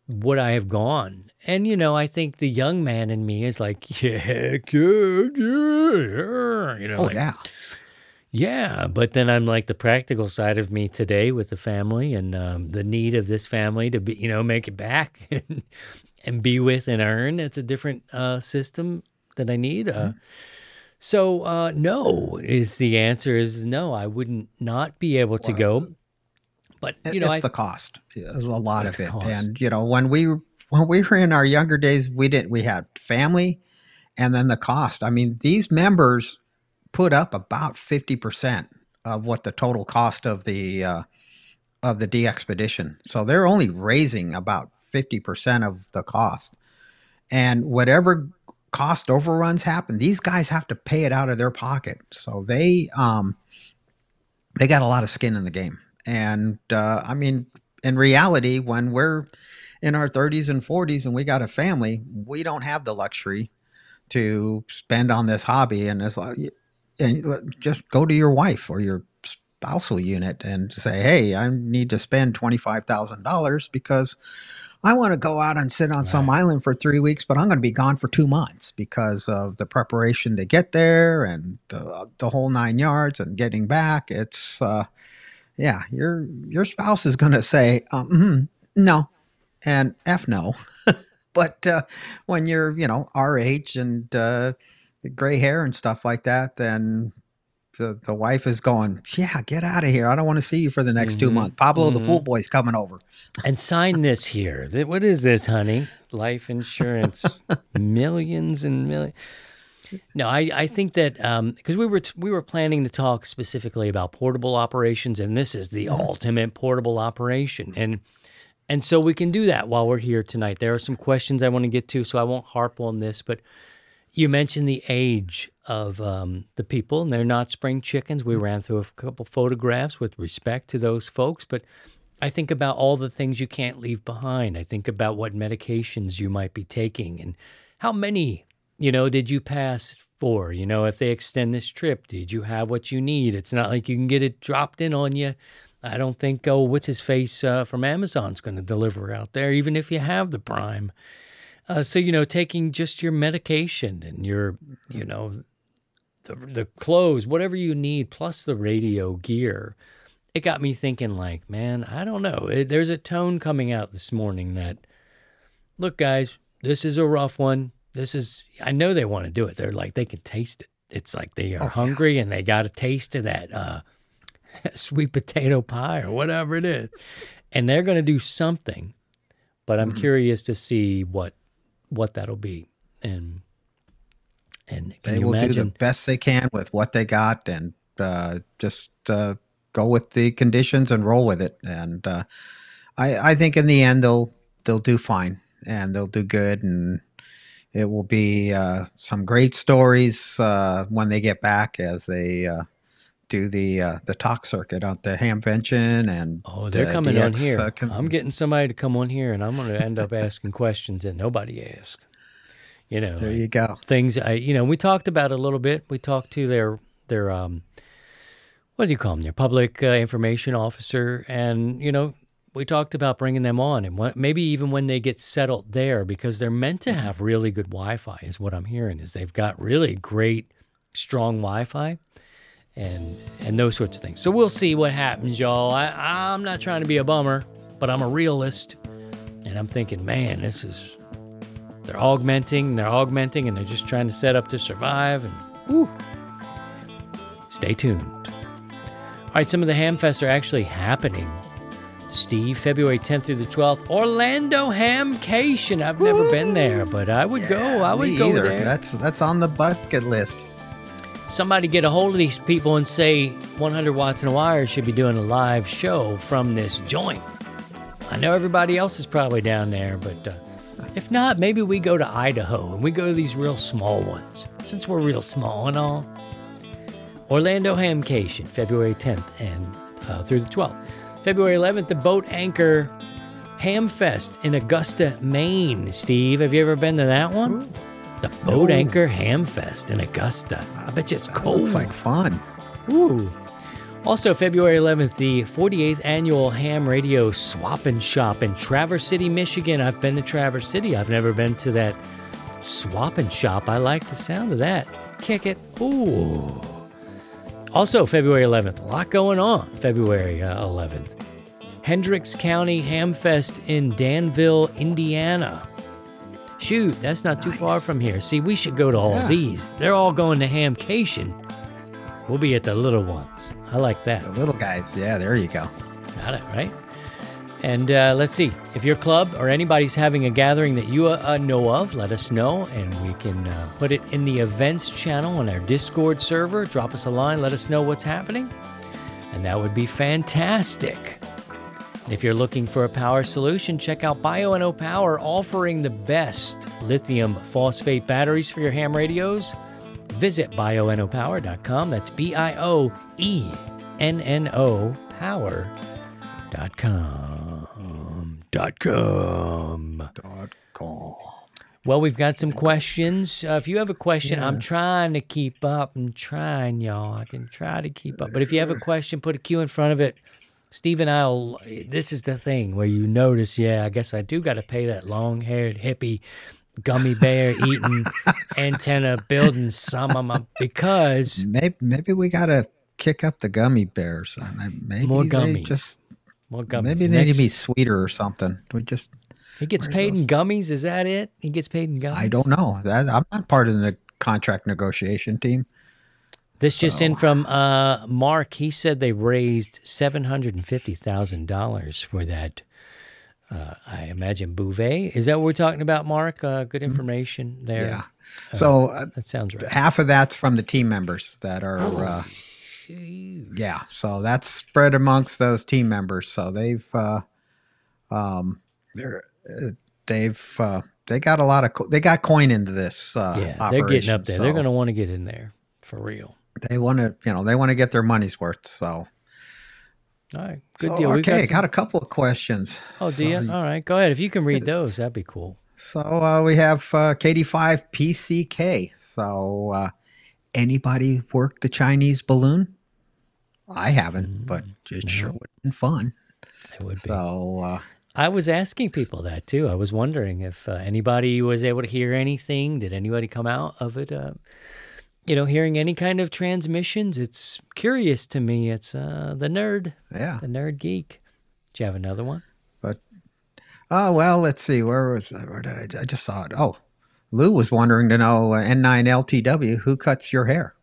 would I have gone, and you know, I think the young man in me is like, (laughs) yeah, good, yeah, you know, Oh like, yeah, yeah. But then I'm like the practical side of me today with the family and um, the need of this family to be, you know, make it back (laughs) and, and be with and earn. It's a different uh, system that I need. Uh, so uh, no is the answer is no. I wouldn't not be able to go. But you know, it's I, the cost. There's a lot of it, cost. and you know, when we when we were in our younger days, we didn't. We had family, and then the cost. I mean, these members put up about fifty percent of what the total cost of the uh, of the DXpedition. So they're only raising about fifty percent of the cost, and whatever cost overruns happen, these guys have to pay it out of their pocket. So they um, they got a lot of skin in the game. And uh, I mean, in reality, when we're in our 30s and 40s and we got a family, we don't have the luxury to spend on this hobby. And it's like, and just go to your wife or your spousal unit and say, hey, I need to spend $25,000 because I want to go out and sit on some island for three weeks, but I'm going to be gone for two months because of the preparation to get there and the, the whole nine yards and getting back. It's, uh, yeah, your your spouse is going to say, um, mhm, no, and f no. (laughs) but uh, when you're, you know, our age and uh, gray hair and stuff like that, then the the wife is going, yeah, get out of here. I don't want to see you for the next two Mhm, months. Pablo, the mhm. pool boy's coming over. and sign this here. What is this, honey? Life insurance, (laughs) millions and millions. No, I, I think that um, because we were t- we were planning to talk specifically about portable operations, and this is the mm-hmm. ultimate portable operation, and and so we can do that while we're here tonight. There are some questions I want to get to, so I won't harp on this, but you mentioned the age of um, the people, and they're not spring chickens. We mm-hmm. ran through a couple photographs with respect to those folks, but I think about all the things you can't leave behind. I think about what medications you might be taking and how many, you know, did you pass for? You know, if they extend this trip, did you have what you need? It's not like you can get it dropped in on you. I don't think, oh, what's his face uh, from Amazon's going to deliver out there, even if you have the Prime. Uh, so, you know, taking just your medication and your, you know, the, the clothes, whatever you need, plus the radio gear it got me thinking like man i don't know It- there's a tone coming out this morning that look guys this is a rough one this is i know they want to do it. They're like they can taste it. It's like they are hungry and they got a taste of that uh, (laughs) sweet potato pie or whatever it is. And they're going to do something but i'm curious to see what what that'll be. And and They will do the best they can with what they got and uh, just uh, go with the conditions and roll with it. And uh, I, I think in the end they'll they'll do fine and they'll do good and it will be uh, some great stories uh, when they get back as they uh, do the uh, the talk circuit at the Hamvention and Oh, they're uh, coming on here. uh, con- I'm getting somebody to come on here, and I'm going to end up asking questions that nobody asked. You know, there you go. things. I, you know, we talked about a little bit. We talked to their their um, what do you call them? Their public uh, information officer, and you know, we talked about bringing them on, and what, maybe even when they get settled there, because they're meant to mm-hmm. have really good Wi-Fi. Is what I'm hearing. Is they've got really great, strong Wi-Fi and and those sorts of things. So we'll see what happens, y'all. I, I'm not trying to be a bummer, but I'm a realist, and I'm thinking, man, this is they're augmenting, they're augmenting, and they're just trying to set up to survive. And whew, stay tuned. All right, some of the Hamfests are actually happening. Steve, February 10th through the 12th, Orlando Hamcation. I've never been there, but I would go. I would Me go either. there. That's that's on the bucket list. somebody get a hold of these people and say 100 watts and a wire should be doing a live show from this joint. I know everybody else is probably down there, but uh, if not, maybe we go to Idaho and we go to these real small ones, since we're real small and all. Orlando Hamcation, February 10th and uh, through the 12th. February 11th, the Boat Anchor Hamfest in Augusta, Maine. Steve, have you ever been to that one? Ooh. The Boat no. Anchor Hamfest in Augusta. I bet you it's cold. Looks like fun. Ooh. Also, February 11th, the 48th annual Ham Radio Swap and Shop in Traverse City, Michigan. I've been to Traverse City. I've never been to that Swap and Shop. I like the sound of that. Kick it. Ooh. Also, February 11th, a lot going on. February uh, 11th. Hendricks County Hamfest in Danville, Indiana. Shoot, that's not too nice. far from here. See, we should go to all yeah. these. They're all going to Hamcation. We'll be at the little ones. I like that. The little guys. Yeah, there you go. Got it, right? And uh, let's see. If your club or anybody's having a gathering that you uh, know of, let us know and we can uh, put it in the events channel on our Discord server. Drop us a line, let us know what's happening. And that would be fantastic. And if you're looking for a power solution, check out Bioenno Power offering the best lithium phosphate batteries for your ham radios Visit bioennopower.com. That's B I O E N N O power.com. Dot com. Dot com. Well, we've got some questions. Uh, if you have a question, yeah. I'm trying to keep up. I'm trying, y'all. I can try to keep up. But if you have a question, put a Q in front of it. Steve and I'll. This is the thing where you notice, yeah, I guess I do got to pay that long haired hippie gummy bear eating (laughs) antenna building some of them because maybe maybe we gotta kick up the gummy bears. Maybe more gummies. Just gummies. Maybe they need to be sweeter or something. We just he gets paid those? in gummies. Is that it? He gets paid in gummies. I don't know. That, I'm not part of the contract negotiation team. This just so. in from uh, Mark. He said they raised seven hundred and fifty thousand dollars for that uh, I imagine Bouvet. Is that what we're talking about, Mark? Uh, good mm-hmm. information there. Yeah. Uh, so uh, that sounds right. Half of that's from the team members that are. Uh, yeah. So that's spread amongst those team members. So they've, uh, um, they're, they've, they got a lot of, co- they got coin into this. yeah, they're getting up there. So they're going to want to get in there for real. They want to, you know, they want to get their money's worth. So all right, good so, deal. We've okay, got, some... got, a couple of questions. Oh, do so, you? All right, go ahead. If you can read (laughs) those, that'd be cool. So uh, we have uh, KD5 PCK. So uh, anybody work the Chinese balloon? I haven't, mm, but it no. sure would have been fun. It would be. So uh, I was asking people that too. I was wondering if uh, anybody was able to hear anything. Did anybody come out of it? Uh, you know, hearing any kind of transmissions, it's curious to me. It's uh, the nerd, yeah, the nerd geek. Do you have another one? But oh well, let's see. Where was that? Where did I? I just saw it. Oh, Lou was wondering to know uh, N9LTW who cuts your hair.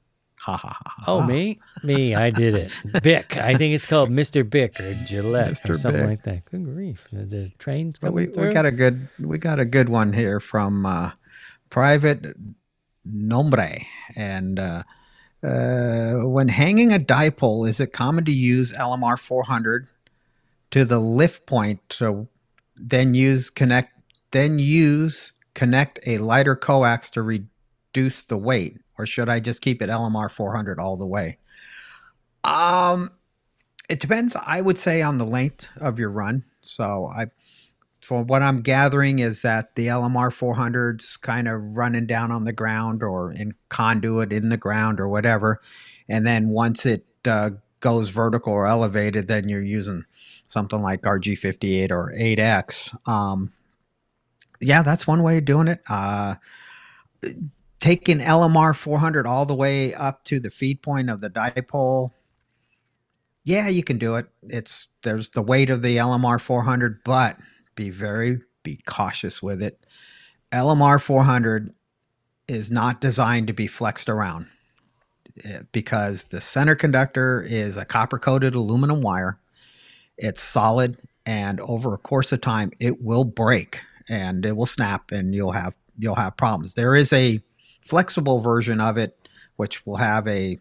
Ha ha ha. Oh, me? Me, I did it. Bic. I think it's called Mr. Bic or Gillette Mr. or something Bic. like that. Good grief. The train's coming we, through. We got a good we got a good one here from uh, Private nombre. And uh, uh, when hanging a dipole, is it common to use LMR 400 to the lift point to then use connect then use connect a lighter coax to reduce the weight, or should I just keep it LMR 400 all the way? Um, it depends. I would say on the length of your run. So I from what I'm gathering is that the LMR 400's kind of running down on the ground or in conduit in the ground or whatever. And then once it uh, goes vertical or elevated, then you're using something like RG58 or 8X. Um, yeah, that's one way of doing it. Uh, taking LMR 400 all the way up to the feed point of the dipole. Yeah, you can do it. It's there's the weight of the LMR 400, but be very be cautious with it. LMR 400 is not designed to be flexed around eh, because the center conductor is a copper coated aluminum wire. It's solid and over a course of time it will break and it will snap and you'll have you'll have problems. There is a flexible version of it which will have a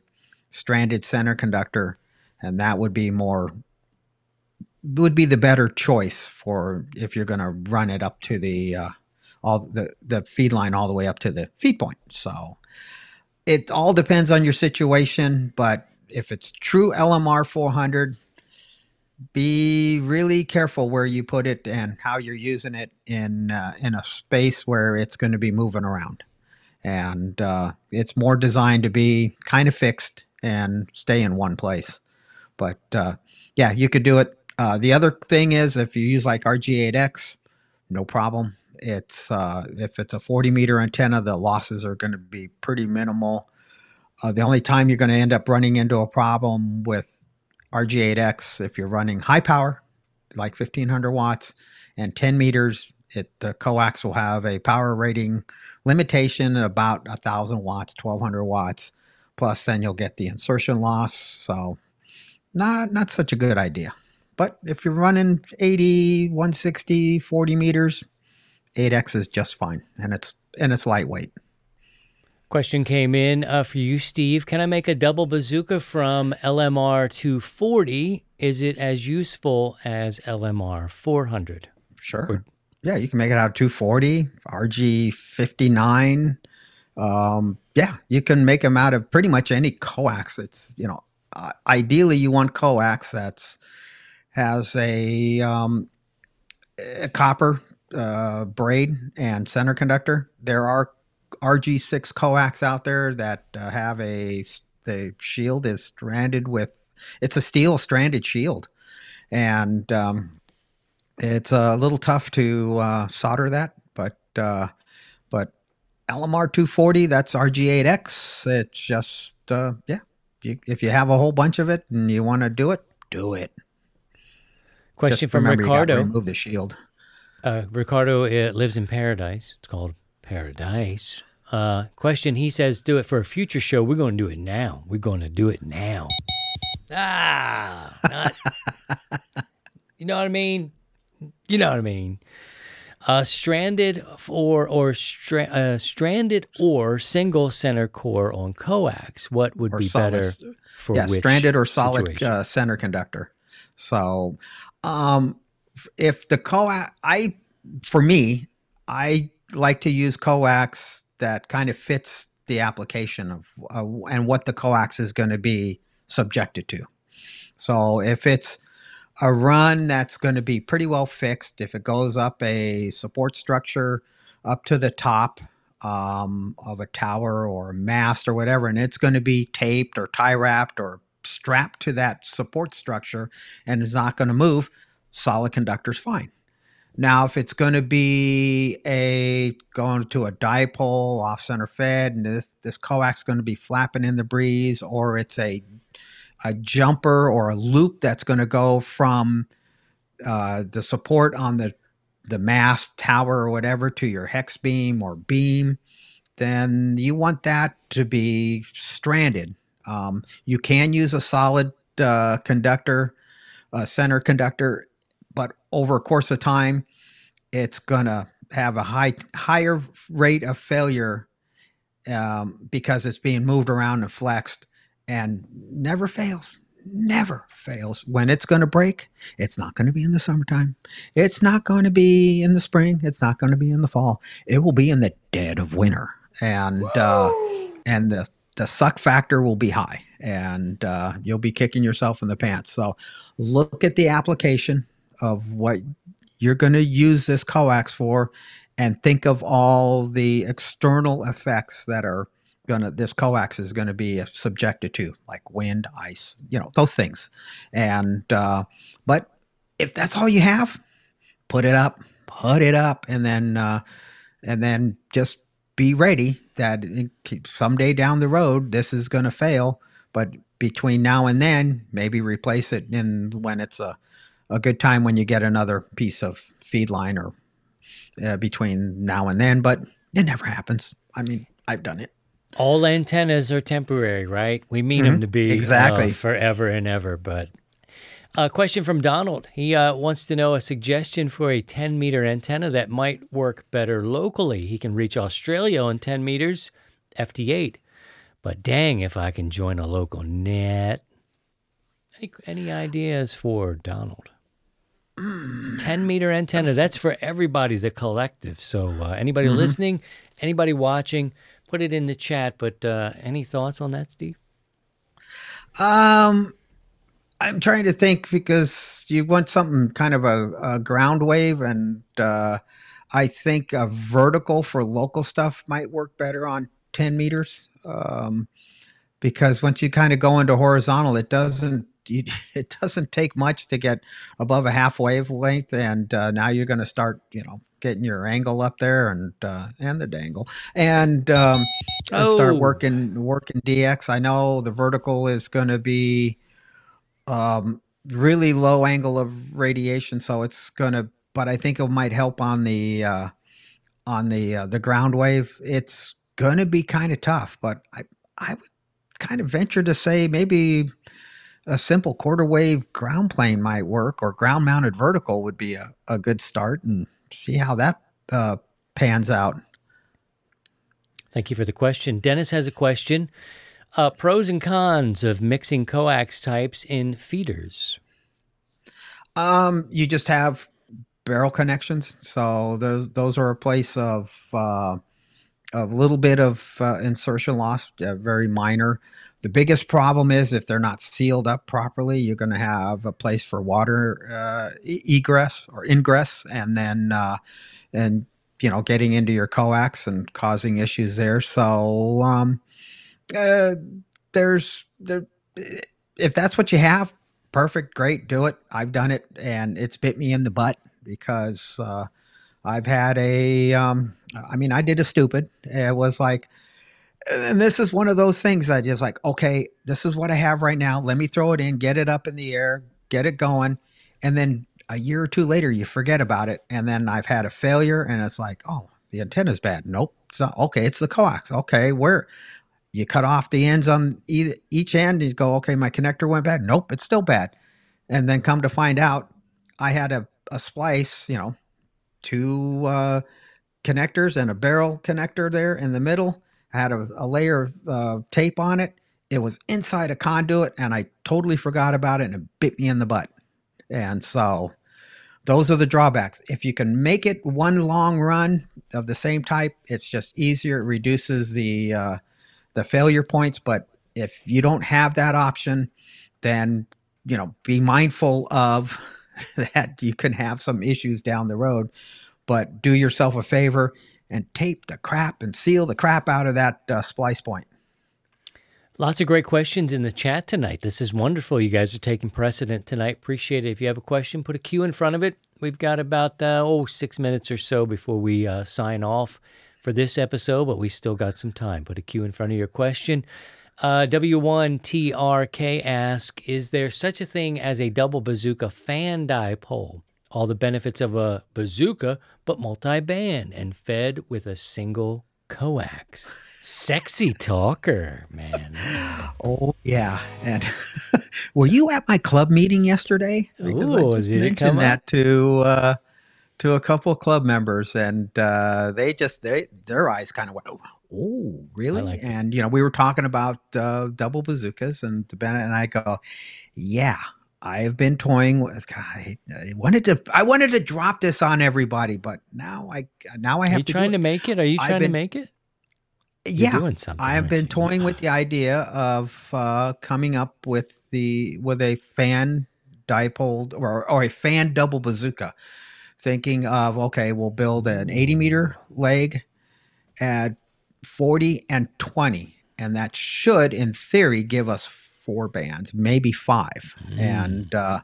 stranded center conductor, and that would be more would be the better choice for if you're going to run it up to the uh, all the the feed line all the way up to the feed point. So it all depends on your situation, but if it's true LMR 400, be really careful where you put it and how you're using it in uh, in a space where it's going to be moving around. And uh, it's more designed to be kind of fixed and stay in one place. But uh, yeah, you could do it. Uh, the other thing is if you use like RG8X, no problem. It's uh, if it's a 40 meter antenna, the losses are going to be pretty minimal. Uh, the only time you're going to end up running into a problem with RG8X if you're running high power, like 1500 watts, and 10 meters, it the coax will have a power rating limitation at about 1000 watts, 1200 watts. Plus, then you'll get the insertion loss. So, not not such a good idea. But if you're running 80, 160, 40 meters, 8X is just fine, and it's and it's lightweight. Question came in uh, for you, Steve. Can I make a double bazooka from LMR 240? Is it as useful as LMR 400? Sure. Or, yeah, you can make it out of 240, RG 59. Um, yeah, you can make them out of pretty much any coax. It's, you know, uh, ideally you want coax that's has a, um, a copper uh, braid and center conductor. There are RG6 coax out there that uh, have a the shield is stranded with it's a steel stranded shield, and um, it's a little tough to uh, solder that. But uh, but LMR 240 that's RG8X. It's just uh, yeah. You, if you have a whole bunch of it and you want to do it, do it. Question just from Ricardo. remove the shield. Uh, Ricardo uh, lives in paradise. It's called paradise. Uh, question he says, do it for a future show. We're going to do it now. We're going to do it now. Ah, not, (laughs) you know what I mean? You know what I mean? Uh, stranded or or stra- uh, stranded or single center core on coax. What would or be solid, better for yeah, which stranded or solid uh, center conductor? So, um, if the coax, I for me, I like to use coax that kind of fits the application of uh, and what the coax is going to be subjected to. So if it's a run that's going to be pretty well fixed, if it goes up a support structure up to the top um, of a tower or a mast or whatever, and it's going to be taped or tie wrapped or strapped to that support structure and is not going to move, solid conductor's fine. Now, if it's going to be a going to a dipole off center fed, and this this coax going to be flapping in the breeze, or it's a a jumper or a loop that's going to go from uh, the support on the the mast tower or whatever to your hex beam or beam, then you want that to be stranded. Um, you can use a solid uh, conductor, a center conductor but over a course of time, it's going to have a high higher rate of failure um, because it's being moved around and flexed and never fails never fails. When it's going to break it's not going to be in the summertime. It's not going to be in the spring. It's not going to be in the fall. It will be in the dead of winter. And uh, and the the suck factor will be high. And uh, you'll be kicking yourself in the pants. So look at the application of what you're going to use this coax for and think of all the external effects that are to this coax is to be subjected to like wind ice you know those things and uh, but if that's all you have put it up put it up and then uh, and then just be ready that someday down the road this is to fail but between now and then maybe replace it in when it's a a good time when you get another piece of feed line or uh, between now and then, but it never happens. I mean, I've done it. All antennas are temporary, right? We mean mm-hmm. them to be exactly uh, forever and ever. But a question from Donald. He uh, wants to know a suggestion for a 10 meter antenna that might work better locally. He can reach Australia on 10 meters, FT8, But dang, if I can join a local net. Any, any ideas for Donald? 10 meter antenna. That's for everybody, the collective. So, uh, anybody listening, anybody watching, put it in the chat. But uh, any thoughts on that, Steve? Um, I'm trying to think because you want something kind of a, a ground wave, and uh, I think a vertical for local stuff might work better on 10 meters. Um, because once you kind of go into horizontal, it doesn't you, (laughs) it doesn't take much to get above a half wavelength, and uh, now you're going to start, you know, getting your angle up there and uh, and the dangle, and um, Oh. start working working DX. I know the vertical is going to be um, really low angle of radiation, so it's going to. But I think it might help on the uh, on the uh, the ground wave. It's going to be kind of tough, but I I would kind of venture to say maybe a simple quarter wave ground plane might work, or ground mounted vertical would be a, a good start, and see how that uh, pans out. Thank you for the question. Dennis has a question. Uh, pros and cons of mixing coax types in feeders. Um, you just have barrel connections, so those those are a place of uh, a little bit of uh, insertion loss, uh, very minor. The biggest problem is if they're not sealed up properly, you're going to have a place for water uh, egress or ingress, and then uh, and you know getting into your coax and causing issues there. So um, uh, there's there if that's what you have, perfect, great, do it. I've done it, and it's bit me in the butt because uh, I've had a. Um, I mean, I did a stupid. It was like, and this is one of those things I just like. Okay, this is what I have right now. Let me throw it in, get it up in the air, get it going, and then a year or two later, you forget about it, and then I've had a failure, and it's like, oh, the antenna's bad. Nope, it's not. Okay, it's the coax. Okay, where? You cut off the ends on each end. And you go, okay, my connector went bad. Nope, it's still bad. And then come to find out, I had a, a splice, you know, two uh, connectors and a barrel connector there in the middle. I had a, a layer of uh, tape on it. It was inside a conduit, and I totally forgot about it, and it bit me in the butt. And so, those are the drawbacks. If you can make it one long run of the same type, it's just easier. It reduces the uh, the failure points. But if you don't have that option, then you know be mindful of (laughs) that you can have some issues down the road. But do yourself a favor and tape the crap and seal the crap out of that uh, splice point. Lots of great questions in the chat tonight. This is wonderful. You guys are taking precedent tonight. Appreciate it. If you have a question, put a Q in front of it. We've got about uh, oh six minutes or so before we uh, sign off for this episode, but we still got some time. Put a Q in front of your question. Uh, W1TRK ask Is there such a thing as a double bazooka fan dipole? All the benefits of a bazooka, but multi band and fed with a single coax. Sexy talker, man. Oh yeah, and (laughs) were you at my club meeting yesterday? Because Ooh, I just mentioned that to uh, to a couple of club members, and uh, they just they their eyes kind of went, "Oh, really?" like and you know, we were talking about uh, double bazookas, and the Bennett and I go, "Yeah." I have been toying with. God, I, I wanted to. I wanted to drop this on everybody, but now I now I Are have you to. trying it. to make it? Are you I've trying to make it? You're yeah. I have been you? toying with the (laughs) idea of uh, coming up with the with a fan dipole or or a fan double bazooka. Thinking of okay, we'll build an 80 meter leg at 40 and 20, and that should, in theory, give us four bands, maybe five. Mm. And uh,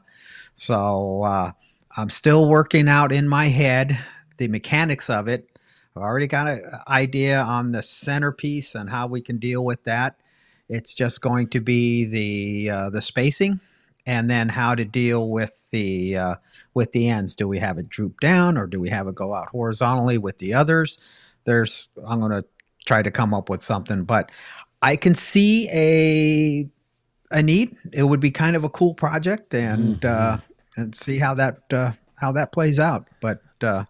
so uh, I'm still working out in my head the mechanics of it. I've already got an idea on the centerpiece and how we can deal with that. It's just going to be the uh, the spacing, and then how to deal with the uh, with the ends. Do we have it droop down, or do we have it go out horizontally with the others? There's I'm going to try to come up with something, but I can see a a need. It would be kind of a cool project, and uh, and see how that uh, how that plays out. But uh,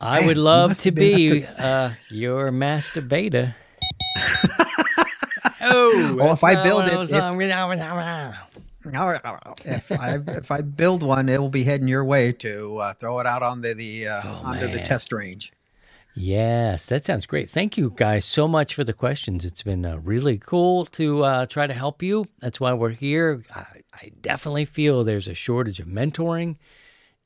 I Man, would love to be uh, your master beta. Ooh, (laughs) Well, if I build it, (laughs) if I if I build one, it will be heading your way to uh, throw it out on the the uh, Oh, onto the test range. Yes, that sounds great. Thank you guys so much for the questions. It's been uh, really cool to uh, try to help you. That's why we're here. I, I definitely feel there's a shortage of mentoring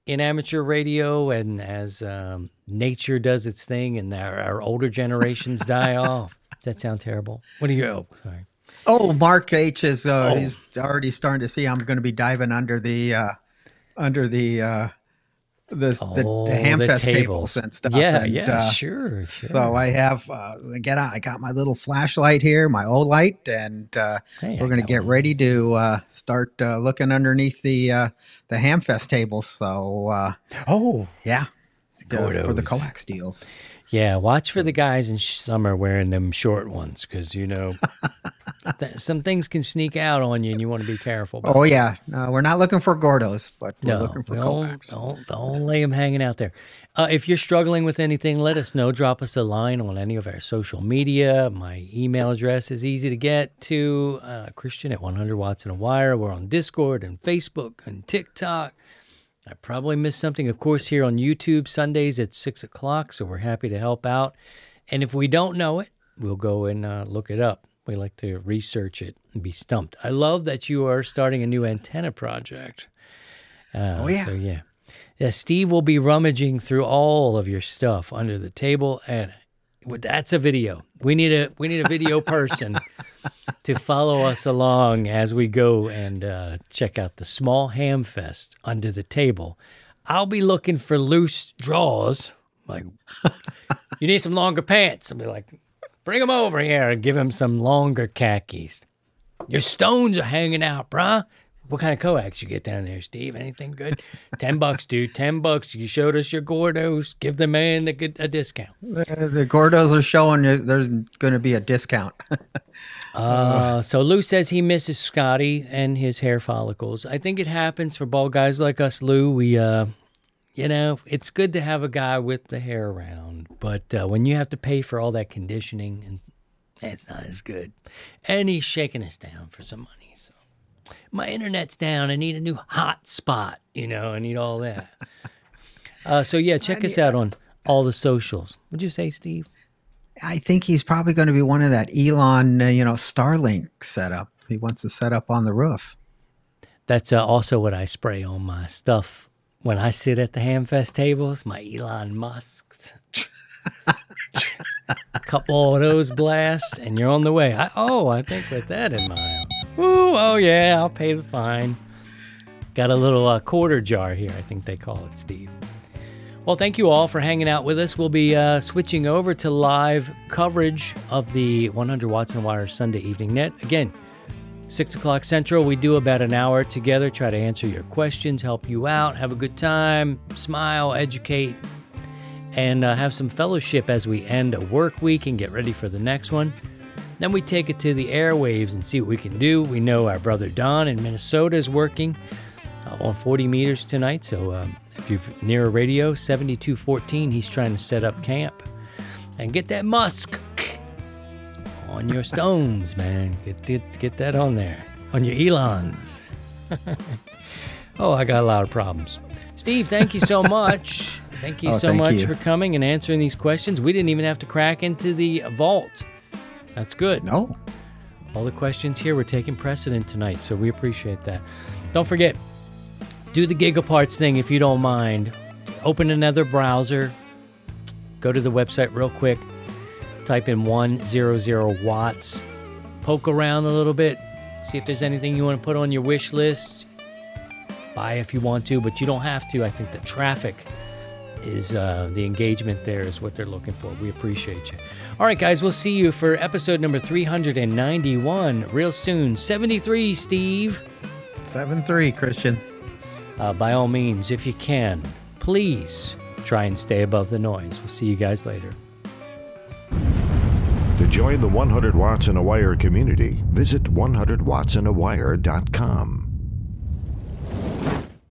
in amateur radio, and as um, nature does its thing and our, our older generations (laughs) die off. That sound terrible. What do you? Oh, sorry. Oh, Mark H is uh, Oh. he's already starting to see I'm going to be diving under the uh, under the uh, the, the, Oh, the Hamfest tables. and stuff. Yeah, and, yeah, uh, sure, sure. So I have uh, get out. I got my little flashlight here, my Olight, and uh, Hey, we're going to get one. ready to uh, start uh, looking underneath the uh, the Hamfest tables. So uh, Oh, yeah, for the coax deals. Yeah, watch for the guys in summer wearing them short ones because you know (laughs) th- some things can sneak out on you, and you want to be careful. Oh yeah, no, we're not looking for Gordos, but we're no, looking for don't, don't don't lay them hanging out there. Uh, if you're struggling with anything, let us know. Drop us a line on any of our social media. My email address is easy to get to. Uh, Christian at 100 watts and a wire. We're on Discord and Facebook and TikTok. I probably missed something, of course, here on YouTube Sundays at six o'clock. So we're happy to help out. And if we don't know it, we'll go and uh, look it up. We like to research it and be stumped. I love that you are starting a new antenna project. Uh, Oh, yeah. So yeah, yeah. Steve will be rummaging through all of your stuff under the table, and that's a video. We need a we need a video (laughs) person to follow us along as we go and uh, check out the small ham fest under the table. I'll be looking for loose drawers. Like, you need some longer pants. I'll be like, bring them over here and give him some longer khakis. Your stones are hanging out, bruh. What kind of coax you get down there, Steve? Anything good? Ten bucks, dude. Ten bucks. You showed us your Gordos. Give the man a, good, a discount. The, the Gordos are showing you there's going to be a discount. (laughs) Uh, so Lou says he misses Scotty and his hair follicles. I think it happens for bald guys like us, Lou. We, uh, you know, it's good to have a guy with the hair around, but uh, when you have to pay for all that conditioning, and it's not as good. And he's shaking us down for some money. My internet's down. I need a new hotspot. You know, I need all that. (laughs) uh, so yeah, check us out on all the socials. What'd you say, Steve? I think he's probably going to be one of that Elon, uh, you know, Starlink setup. He wants to set up on the roof. That's uh, also what I spray on my stuff when I sit at the Hamfest tables. My Elon Musk's. a (laughs) Couple of those blasts, and you're on the way. I, oh, I think with that in mind. Woo! Oh yeah, I'll pay the fine. Got a little uh, quarter jar here. I think they call it, Steve. Well, thank you all for hanging out with us. We'll be uh, switching over to live coverage of the 100 Watts and Wire Sunday Evening Net. Again, 6 o'clock Central. We do about an hour together, try to answer your questions, help you out, have a good time, smile, educate, and uh, have some fellowship as we end a work week and get ready for the next one. Then we take it to the airwaves and see what we can do. We know our brother Don in Minnesota is working uh, on 40 meters tonight. So um, if you're near a radio, 7214, he's trying to set up camp. And get that musk on your (laughs) stones, man. Get, get, get that on there. On your Elons. (laughs) oh, I got a lot of problems. Steve, thank you so (laughs) much. Thank you Oh, so thank much you. for coming and answering these questions. We didn't even have to crack into the vault. That's good. No. All the questions here were taking precedent tonight, so we appreciate that. Don't forget, do the Gigaparts thing if you don't mind. Open another browser, go to the website real quick, type in 100 watts, poke around a little bit, see if there's anything you want to put on your wish list. Buy if you want to, but you don't have to. I think the traffic is uh, the engagement there is what they're looking for. We appreciate you. All right, guys, we'll see you for episode number 391 real soon. 73, Steve. 7 3, Christian. Uh, by all means, if you can, please try and stay above the noise. We'll see you guys later. To join the 100 Watts and a Wire community, visit 100wattsandawire.com.